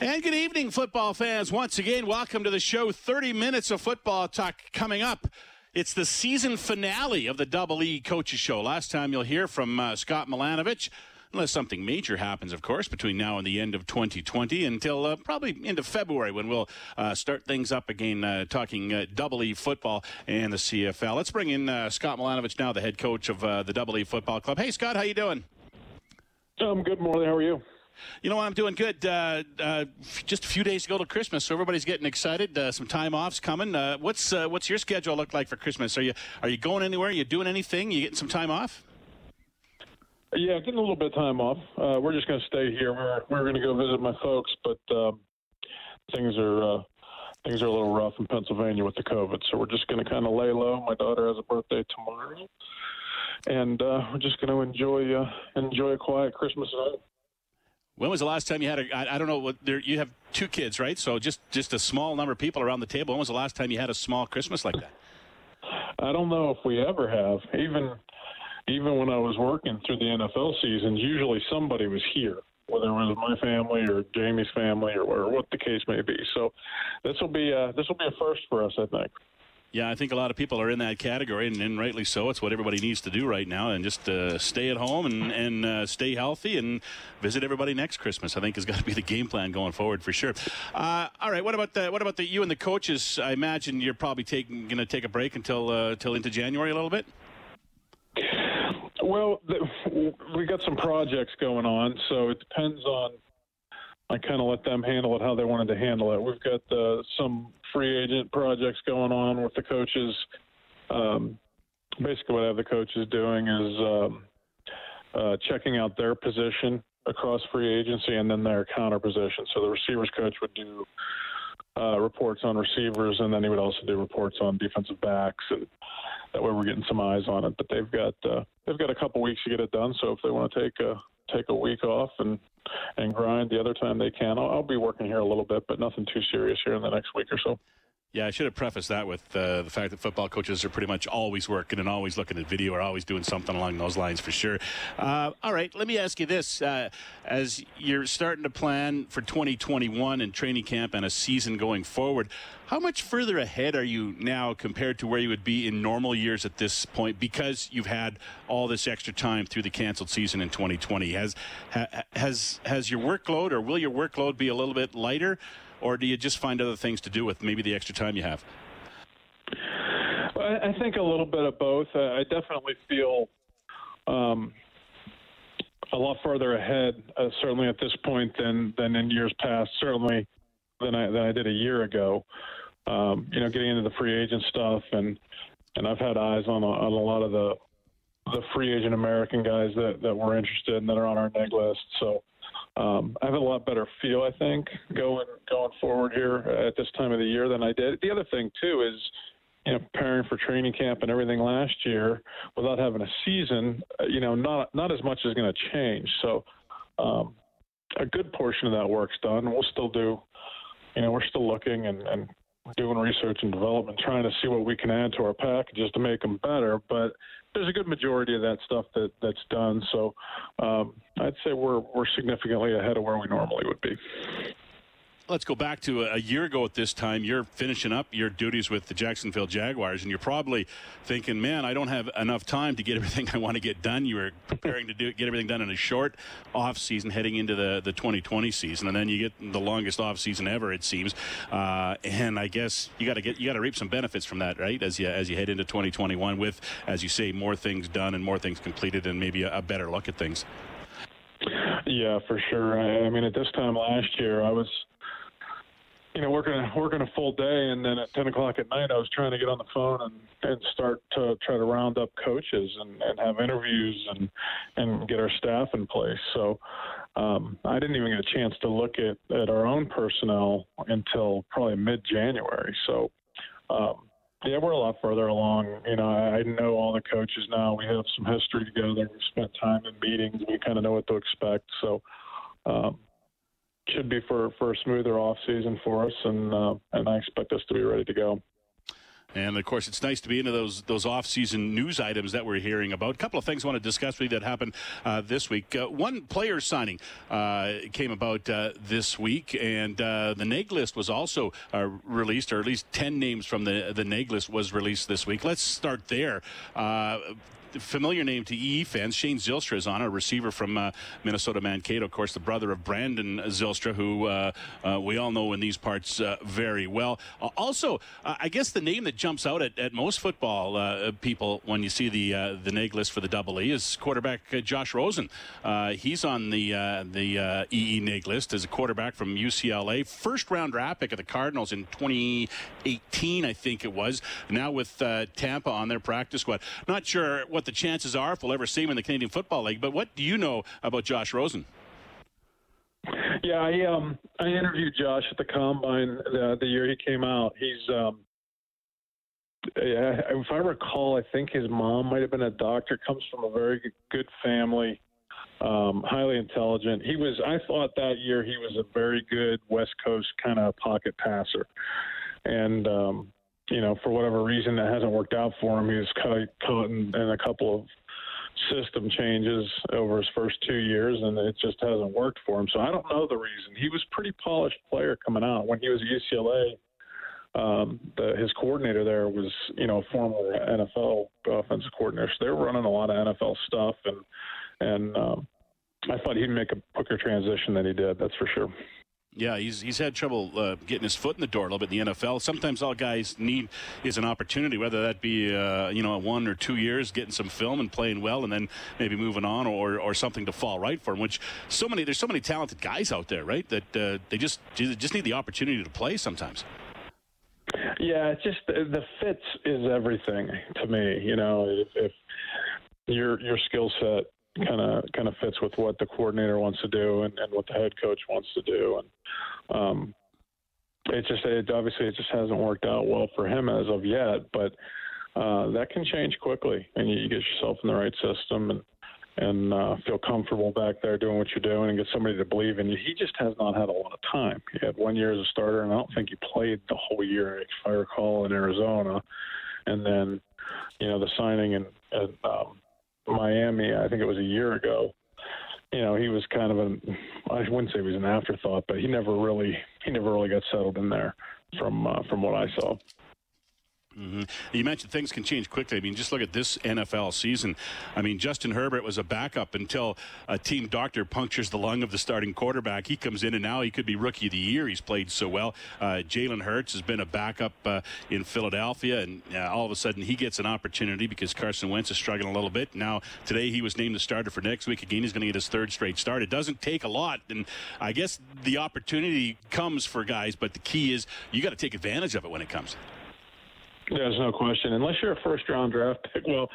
And good evening, football fans. Once again, welcome to the show. 30 minutes of football talk coming up. It's the season finale of the Double E Coaches Show. Last time you'll hear from uh, Scott Milanovich, unless something major happens, of course, between now and the end of 2020, until uh, probably into February when we'll uh, start things up again, uh, talking uh, Double E football and the CFL. Let's bring in uh, Scott Milanovich now, the head coach of the Double E Football Club. Hey, Scott, how you doing? Um, good morning. How are you? You know, I'm doing good. Uh, uh, just a few days to go to Christmas, so everybody's getting excited. Uh, some time off's coming. Uh, what's uh, what's your schedule look like for Christmas? Are you are you going anywhere? Are you doing anything? You getting some time off? Yeah, getting a little bit of time off. Uh, we're just going to stay here. We're we're going to go visit my folks, but um, things are things are a little rough in Pennsylvania with the COVID, so we're just going to kind of lay low. My daughter has a birthday tomorrow, and we're just going to enjoy enjoy a quiet Christmas home. When was the last time you had a? I, I don't know what there. You have two kids, right? So just just a small number of people around the table. When was the last time you had a small Christmas like that? I don't know if we ever have. Even even when I was working through the NFL seasons, usually somebody was here, whether it was my family or Jamie's family or, or what the case may be. So this will be a, this will be a first for us, I think. Yeah, I think a lot of people are in that category, and, and rightly so. It's what everybody needs to do right now, and just uh, stay at home and, and uh, stay healthy and visit everybody next Christmas. I think has got to be the game plan going forward for sure. Uh, all right, what about the what about the you and the coaches? I imagine you're probably taking going to take a break until until uh, into January a little bit. Well, the, we got some projects going on, so it depends on I kind of let them handle it how they wanted to handle it. We've got uh, some free agent projects going on with the coaches. Um, basically, what I have the coaches doing is um, uh, checking out their position across free agency and then their counter position. So the receivers coach would do uh, reports on receivers, and then he would also do reports on defensive backs, and that way we're getting some eyes on it. But they've got uh, they've got a couple weeks to get it done. So if they want to take a take a week off and and grind the other time they can. I'll, I'll be working here a little bit, but nothing too serious here in the next week or so. Yeah, I should have prefaced that with uh, the fact that football coaches are pretty much always working and always looking at video or always doing something along those lines for sure. Uh, all right, let me ask you this. Uh, as you're starting to plan for 2021 and training camp and a season going forward, how much further ahead are you now compared to where you would be in normal years at this point because you've had all this extra time through the canceled season in 2020? Has, has, has your workload or will your workload be a little bit lighter? Or do you just find other things to do with maybe the extra time you have? I think a little bit of both. I definitely feel um, a lot further ahead, uh, certainly at this point than than in years past. Certainly than I than I did a year ago. Um, you know, getting into the free agent stuff, and and I've had eyes on a, on a lot of the the free agent American guys that that we're interested in that are on our neg list. So um, I have a lot better feel, I think, going going forward here at this time of the year than I did. The other thing too is, you know, preparing for training camp and everything last year without having a season. Uh, you know, not not as much is going to change. So, um, a good portion of that work's done. We'll still do. You know, we're still looking and, and doing research and development, trying to see what we can add to our packages to make them better. But there's a good majority of that stuff that that's done. So um, I'd say we're we're significantly ahead of where we normally would be. Let's go back to a year ago at this time. You're finishing up your duties with the Jacksonville Jaguars, and you're probably thinking, "Man, I don't have enough time to get everything I want to get done." You were preparing to do get everything done in a short off season, heading into the, the 2020 season, and then you get the longest off season ever, it seems. Uh, and I guess you got to get you got to reap some benefits from that, right? As you as you head into 2021 with, as you say, more things done and more things completed, and maybe a, a better look at things. Yeah, for sure. I, I mean, at this time last year, I was you know, working working a full day, and then at ten o'clock at night, I was trying to get on the phone and, and start to try to round up coaches and, and have interviews and and get our staff in place. So um, I didn't even get a chance to look at, at our own personnel until probably mid January. So um, yeah, we're a lot further along. You know, I, I know all the coaches now. We have some history together. We've spent time in meetings. We kind of know what to expect. So. Um, should be for, for a smoother off season for us, and uh, and I expect us to be ready to go. And of course, it's nice to be into those those off-season news items that we're hearing about. A couple of things I want to discuss with you that happened uh, this week. Uh, one player signing uh, came about uh, this week, and uh, the neg list was also uh, released, or at least ten names from the the neg list was released this week. Let's start there familiar name to EE fans. Shane Zylstra is on, a receiver from uh, Minnesota Mankato, of course, the brother of Brandon Zylstra, who uh, uh, we all know in these parts uh, very well. Uh, also, I guess the name that jumps out at, at most football people when you see the the neg list for the Double E is quarterback Josh Rosen. he's on the the EE neg list as a quarterback from UCLA, first round draft pick of the Cardinals in 2018, I think it was. Now with Tampa on their practice squad. Not sure what what the chances are if we'll ever see him in the Canadian Football League. But what do you know about Josh Rosen? Yeah, I um I interviewed Josh at the combine the, the year he came out. He's um if I recall, I think his mom might have been a doctor. Comes from a very good family, um, highly intelligent. He was. I thought that year he was a very good West Coast kind of pocket passer, and um, you know, for whatever reason that hasn't worked out for him. He was caught, caught in, in a couple of system changes over his first two years, and it just hasn't worked for him. So I don't know the reason. He was pretty polished player coming out when he was at UCLA. Um, the, his coordinator there was, you know, a former NFL offensive coordinator. So they were running a lot of NFL stuff, and and um, I thought he'd make a quicker transition than he did. That's for sure. Yeah, he's he's had trouble uh, getting his foot in the door a little bit in the NFL. Sometimes all guys need is an opportunity, whether that be uh, you know one or two years getting some film and playing well, and then maybe moving on, or or something to fall right for him. Which so many there's so many talented guys out there, right? That uh, they just just need the opportunity to play sometimes. Yeah, it's just the fits is everything to me. You know, if, if your your skill set kind of kind of fits with what the coordinator wants to do and, and what the head coach wants to do and um it just it obviously it just hasn't worked out well for him as of yet but uh that can change quickly and you, you get yourself in the right system and and uh, feel comfortable back there doing what you're doing and get somebody to believe in you. He just has not had a lot of time. He had one year as a starter, and I don't think he played the whole year, if I recall, in Arizona. And then, you know, the signing and, and um, Miami, I think it was a year ago. You know, he was kind of an I wouldn't say he was an afterthought, but he never really he never really got settled in there from uh, from what I saw. Mm-hmm. You mentioned things can change quickly. I mean, just look at this NFL season. I mean, Justin Herbert was a backup until a team doctor punctures the lung of the starting quarterback. He comes in, and now he could be rookie of the year. He's played so well. Uh, Jalen Hurts has been a backup uh, in Philadelphia, and uh, all of a sudden he gets an opportunity because Carson Wentz is struggling a little bit. Now, today he was named the starter for next week. Again, he's going to get his third straight start. It doesn't take a lot, and I guess the opportunity comes for guys, but the key is you got to take advantage of it when it comes. There's no question. Unless you're a first round draft pick, well,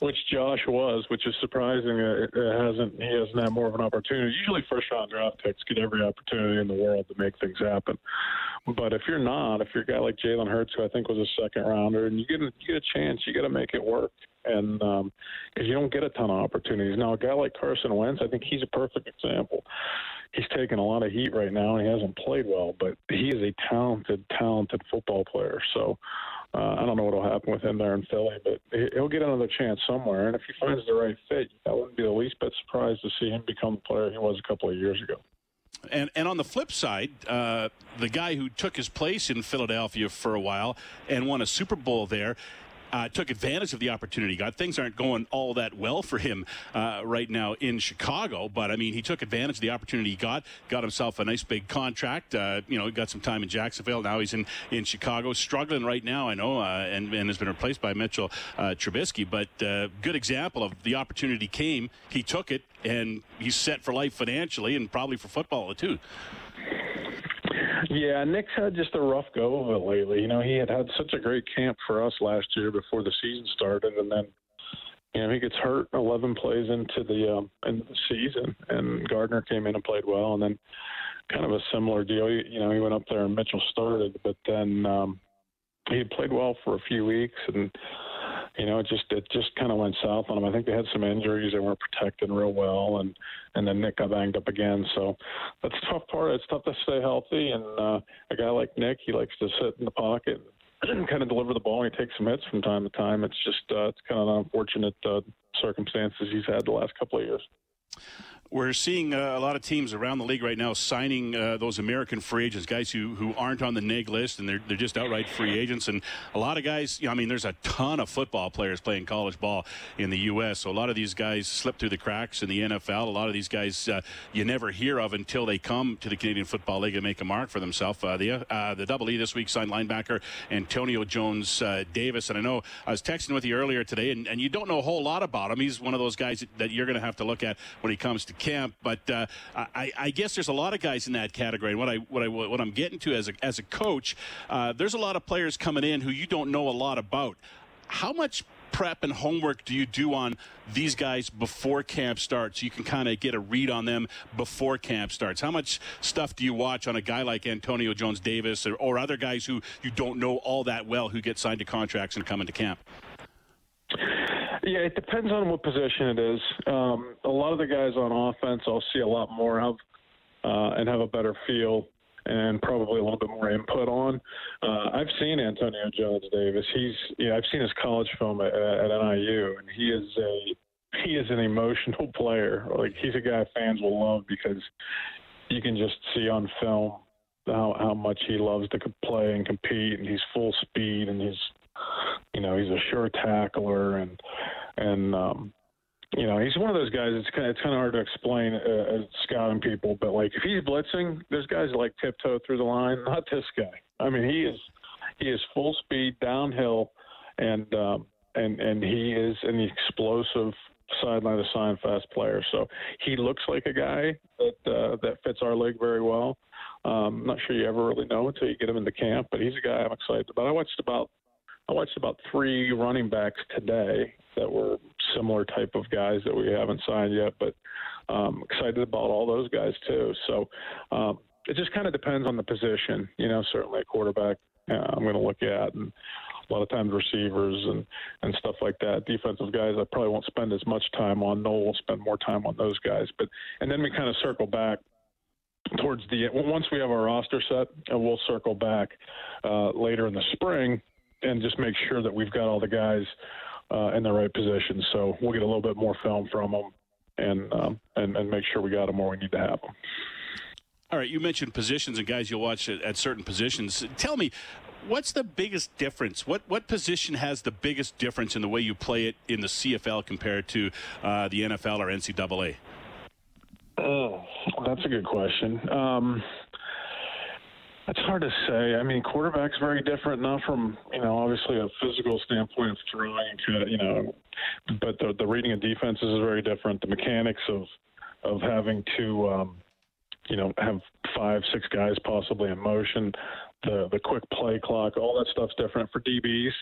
which Josh was, which is surprising. It, hasn't he hasn't had more of an opportunity. Usually, first round draft picks get every opportunity in the world to make things happen. But if you're not, if you're a guy like Jalen Hurts, who I think was a second rounder, and you get a, you get a chance, you got to make it work. And because um, you don't get a ton of opportunities now, a guy like Carson Wentz, I think he's a perfect example he's taking a lot of heat right now, and he hasn't played well. But he is a talented, talented football player. So uh, I don't know what will happen with him there in Philly, but he'll get another chance somewhere. And if he finds the right fit, I wouldn't be the least bit surprised to see him become the player he was a couple of years ago. And, and on the flip side, uh, the guy who took his place in Philadelphia for a while and won a Super Bowl there uh, took advantage of the opportunity got. Things aren't going all that well for him uh, right now in Chicago, but I mean, he took advantage of the opportunity he got, got himself a nice big contract. Uh, you know, he got some time in Jacksonville. Now he's in, in Chicago, struggling right now, I know, uh, and, and has been replaced by Mitchell uh, Trubisky. But uh, good example of the opportunity came, he took it, and he's set for life financially and probably for football too. Yeah, Nick's had just a rough go of it lately. You know, he had had such a great camp for us last year before the season started, and then you know he gets hurt 11 plays into the um, into the season, and Gardner came in and played well, and then kind of a similar deal. You, you know, he went up there and Mitchell started, but then um, he played well for a few weeks, and you know, it just it just kind of went south on him. I think they had some injuries; they weren't protected real well, and and then Nick got banged up again. So that's the tough part. It's tough to stay healthy, and uh, a guy like Nick, he likes to sit in the pocket, and kind of deliver the ball. and He takes some hits from time to time. It's just uh, it's kind of unfortunate uh, circumstances he's had the last couple of years. We're seeing uh, a lot of teams around the league right now signing uh, those American free agents, guys who, who aren't on the NIG list, and they're, they're just outright free agents. And a lot of guys, you know, I mean, there's a ton of football players playing college ball in the U.S., so a lot of these guys slip through the cracks in the NFL. A lot of these guys uh, you never hear of until they come to the Canadian Football League and make a mark for themselves. Uh, the uh, the Double E this week signed linebacker Antonio Jones uh, Davis, and I know I was texting with you earlier today, and, and you don't know a whole lot about him. He's one of those guys that, that you're going to have to look at when he comes to camp, but uh, I, I, guess there's a lot of guys in that category. And what I what I what I'm getting to as a as a coach, uh, there's a lot of players coming in who you don't know a lot about. How much prep and homework do you do on these guys before camp starts? You can kind of get a read on them before camp starts. How much stuff do you watch on a guy like Antonio Jones Davis or, or other guys who you don't know all that well who get signed to contracts and come into camp? Yeah, it depends on what position it is. Um, a lot of the guys on offense, I'll see a lot more of uh, and have a better feel and probably a little bit more input on. Uh, I've seen Antonio Jones Davis. He's yeah, I've seen his college film at, at NIU, and he is a he is an emotional player. Like he's a guy fans will love because you can just see on film how how much he loves to play and compete, and he's full speed, and he's you know he's a sure tackler, and and um, you know he's one of those guys. It's kind of, it's kind of hard to explain uh, scouting people, but like if he's blitzing, there's guys like tiptoe through the line. Not this guy. I mean, he is he is full speed downhill, and um, and and he is an explosive sideline to sign fast player. So he looks like a guy that uh, that fits our league very well. Um, I'm not sure you ever really know until you get him into camp, but he's a guy I'm excited about. I watched about I watched about three running backs today that were similar type of guys that we haven't signed yet, but um, excited about all those guys too. So um, it just kind of depends on the position. You know, certainly a quarterback uh, I'm going to look at, and a lot of times receivers and and stuff like that. Defensive guys, I probably won't spend as much time on. Noel will spend more time on those guys, but and then we kind of circle back towards the once we have our roster set, and we'll circle back uh, later in the spring and just make sure that we've got all the guys uh, in the right positions. So we'll get a little bit more film from them and um, and and make sure we got them where we need to have them. All right, you mentioned positions and guys you'll watch at, at certain positions. Tell me, what's the biggest difference? What what position has the biggest difference in the way you play it in the CFL compared to uh, the NFL or NCAA? Oh, that's a good question. Um, it's hard to say. I mean, quarterback's very different, not from you know obviously a physical standpoint of throwing, you know, but the the reading of defenses is very different. The mechanics of of having to um, you know have five six guys possibly in motion, the the quick play clock, all that stuff's different for DBs.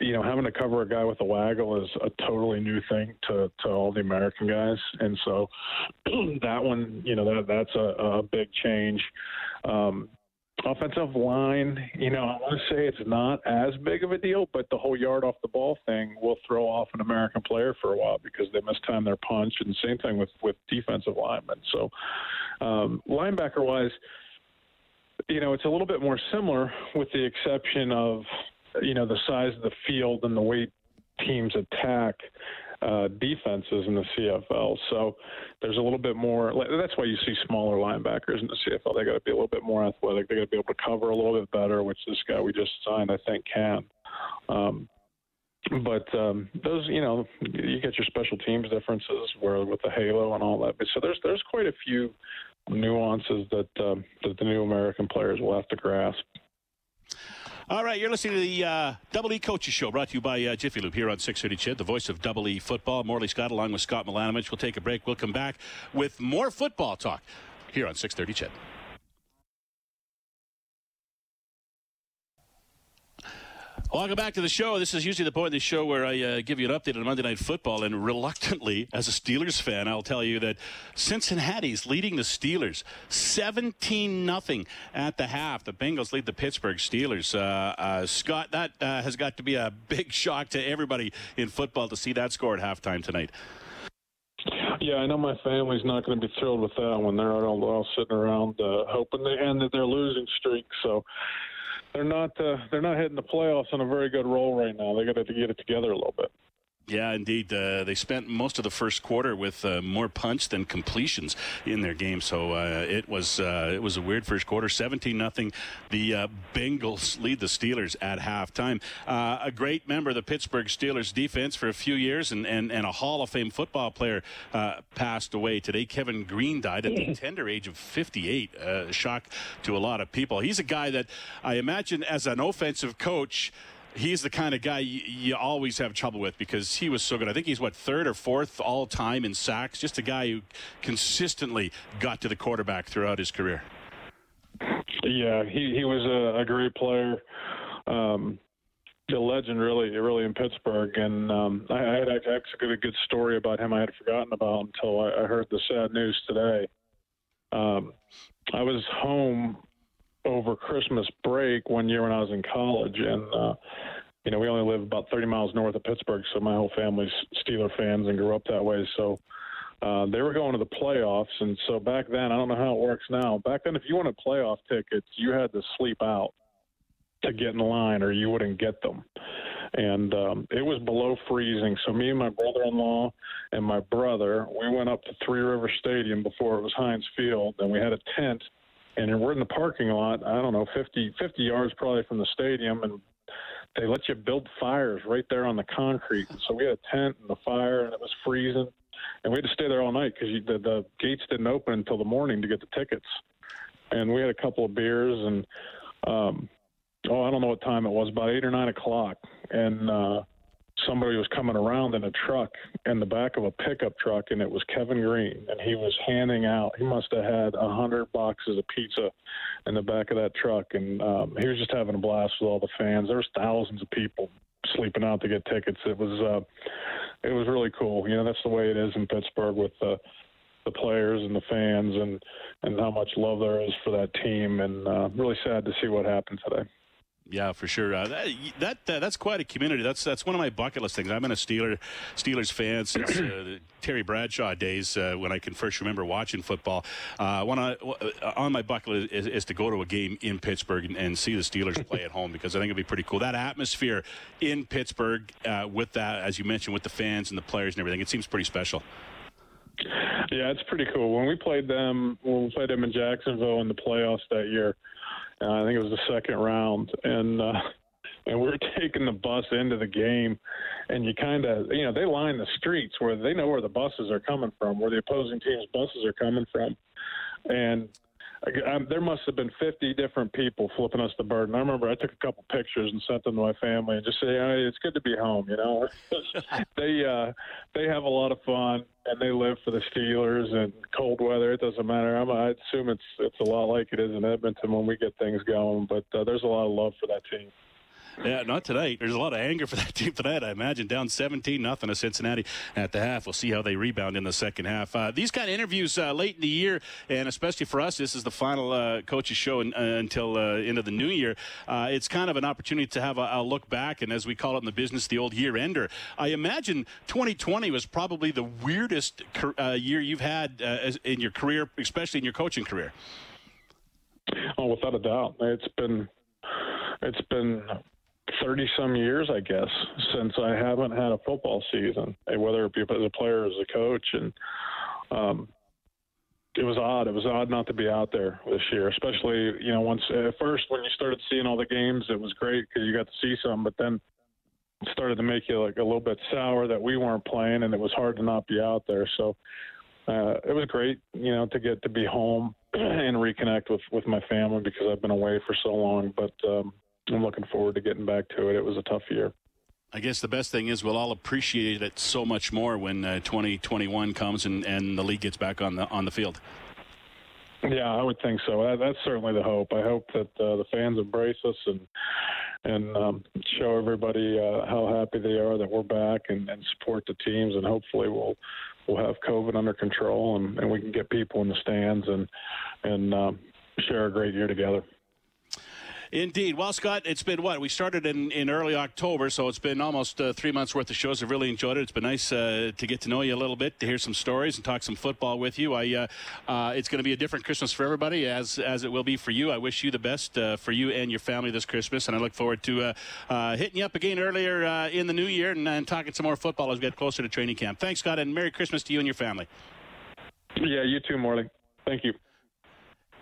You know, having to cover a guy with a waggle is a totally new thing to, to all the American guys, and so that one, you know, that that's a, a big change. Um, offensive line, you know, I want to say it's not as big of a deal, but the whole yard off the ball thing will throw off an American player for a while because they time their punch, and same thing with with defensive linemen. So, um, linebacker wise, you know, it's a little bit more similar, with the exception of you know the size of the field and the way teams attack uh, defenses in the CFL. So there's a little bit more. That's why you see smaller linebackers in the CFL. They got to be a little bit more athletic. They got to be able to cover a little bit better, which this guy we just signed, I think, can. Um, but um, those, you know, you get your special teams differences where with the halo and all that. So there's there's quite a few nuances that um, that the new American players will have to grasp. All right, you're listening to the uh, Double E Coaches Show, brought to you by uh, Jiffy Lube here on 630 CHED, the voice of Double E football. Morley Scott along with Scott Milanovich. We'll take a break. We'll come back with more football talk here on 630 CHED. Welcome back to the show. This is usually the point of the show where I uh, give you an update on Monday Night Football. And reluctantly, as a Steelers fan, I'll tell you that Cincinnati's leading the Steelers 17 nothing at the half. The Bengals lead the Pittsburgh Steelers. Uh, uh, Scott, that uh, has got to be a big shock to everybody in football to see that score at halftime tonight. Yeah, I know my family's not going to be thrilled with that one. They're all, all sitting around uh, hoping they end their losing streak. So they're not uh, they're not hitting the playoffs on a very good roll right now. They got to get it together a little bit. Yeah, indeed. Uh, they spent most of the first quarter with uh, more punch than completions in their game, so uh, it was uh, it was a weird first quarter. Seventeen nothing. The uh, Bengals lead the Steelers at halftime. Uh, a great member of the Pittsburgh Steelers defense for a few years, and and, and a Hall of Fame football player passed away today. Kevin Greene died at the tender age of 58. shock to a lot of people. He's a guy that I imagine as an offensive coach he's the kind of guy you, you, always have trouble with because he was so good. I think he's what third or fourth all time in sacks. Just a guy who consistently got to the quarterback throughout his career. Yeah, he he was a, a great player. Um, a legend, really, really in Pittsburgh, and um, I, I had actually a good story about him I had forgotten about until I, I heard the sad news today. Um, I was home over Christmas break one year when I was in college, and uh, you know we only live about 30 miles north of Pittsburgh, so my whole family's Steeler fans and grew up that way. So uh, they were going to the playoffs, and so back then I don't know how it works now. Back then, if you wanted playoff tickets, you had to sleep out to get in line, or you wouldn't get them. And um, it was below freezing. So me and my brother-in-law and my brother, we went up to Three River Stadium before it was Heinz Field, and we had a tent and we're in the parking lot. I don't know, 50, 50 yards probably from the stadium, and they let you build fires right there on the concrete. So we had a tent and a fire, and it was freezing, and we had to stay there all night because the, the gates didn't open until the morning to get the tickets. And we had a couple of beers, and um, oh, I don't know what time it was, about eight or nine o'clock, and. uh somebody was coming around in a truck in the back of a pickup truck, and it was Kevin Greene, and he was handing out. He must have had a hundred boxes of pizza in the back of that truck, and um, he was just having a blast with all the fans. There was thousands of people sleeping out to get tickets. It was uh, it was really cool. You know, that's the way it is in Pittsburgh with the the players and the fans, and and how much love there is for that team. And uh, really sad to see what happened today. Yeah, for sure. Uh, that, that uh, that's quite a community. That's that's one of my bucket list things. I've been a Steeler Steelers fan since uh, the Terry Bradshaw days uh, when I can first remember watching football. Uh, one uh, on my bucket list is, is, to go to a game in Pittsburgh and, and, see the Steelers play at home because I think it'd be pretty cool. That atmosphere in Pittsburgh with that, as you mentioned, with the fans and the players and everything, it seems pretty special. Yeah, it's pretty cool. When we played them, when we played them in Jacksonville in the playoffs that year uh, I think it was the second round, and uh, and we are taking the bus into the game, and you kind of you know they line the streets where they know where the buses are coming from, where the opposing team's buses are coming from, and I, there must have been 50 different people flipping us the bird. And I remember I took a couple pictures and sent them to my family and just say, hey, it's good to be home. You know, they uh, they have a lot of fun and they live for the Steelers and cold weather. It doesn't matter. I'm, I assume it's it's a lot like it is in Edmonton when we get things going. But uh, there's a lot of love for that team. Yeah, not tonight. There's a lot of anger for that team tonight. I imagine down 17 nothing to Cincinnati at the half. We'll see how they rebound in the second half. Uh, these kind of interviews uh, late in the year, and especially for us, this is the final uh, coaches show in, uh, until uh, into the new year. Uh, it's kind of an opportunity to have a, a, look back, and as we call it in the business, the old year ender. I imagine 2020 was probably the weirdest year you've had in your career, especially in your coaching career. Oh, without a doubt, it's been it's been 30 some years, I guess, since I haven't had a football season, whether it be as a player or as a coach. And um, it was odd. It was odd not to be out there this year, especially, you know, once at first when you started seeing all the games, it was great because you got to see some, but then it started to make you like a little bit sour that we weren't playing and it was hard to not be out there. So uh, it was great, you know, to get to be home and reconnect with, with my family because I've been away for so long. But, um, I'm looking forward to getting back to it. It was a tough year. I guess the best thing is we'll all appreciate it so much more when uh, 2021 comes and, and the league gets back on the on the field. Yeah, I would think so. That, that's certainly the hope. I hope that uh, the fans embrace us and and um, show everybody uh, how happy they are that we're back and, and support the teams. And hopefully, we'll we'll have COVID under control and, and we can get people in the stands and and um, share a great year together. Indeed. Well, Scott, it's been what? We started in, in early October, so it's been almost uh, three months worth of shows. I've really enjoyed it. It's been nice uh, to get to know you a little bit, to hear some stories and talk some football with you. I, uh, uh it's going to be a different Christmas for everybody, as as it will be for you. I wish you the best uh, for you and your family this Christmas, and I look forward to uh, hitting you up again earlier in the new year and, and talking some more football as we get closer to training camp. Thanks, Scott, and Merry Christmas to you and your family. Yeah, you too, Morley. Thank you.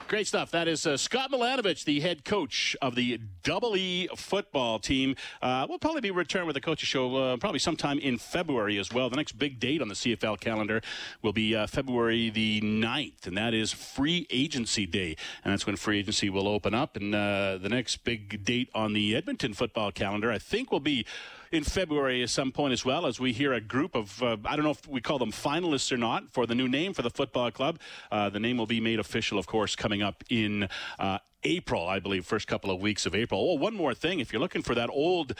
Great stuff. That is uh, Scott Milanovich, the head coach of the Double E football team. Uh, we'll probably be returning with the coaches show uh, probably sometime in February as well. The next big date on the CFL calendar will be uh, February the 9th, and that is free agency day. And that's when free agency will open up. And uh, the next big date on the Edmonton football calendar, I think, will be in February at some point as well, as we hear a group of, uh, I don't know if we call them finalists or not, for the new name for the football club. Uh, the name will be made official, of course, coming up in uh, April, I believe, first couple of weeks of April. Oh, one more thing. If you're looking for that old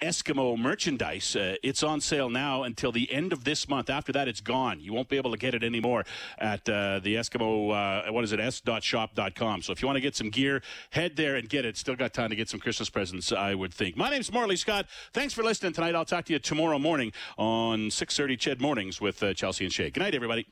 Eskimo merchandise. Uh, it's on sale now until the end of this month. After that, it's gone. You won't be able to get it anymore at uh, the Eskimo, uh, what is it, s.shop.com. So if you want to get some gear, head there and get it. Still got time to get some Christmas presents, I would think. My name's Morley Scott. Thanks for listening tonight. I'll talk to you tomorrow morning on 6.30 CHED Mornings with uh, Chelsea and Shay. Good night, everybody.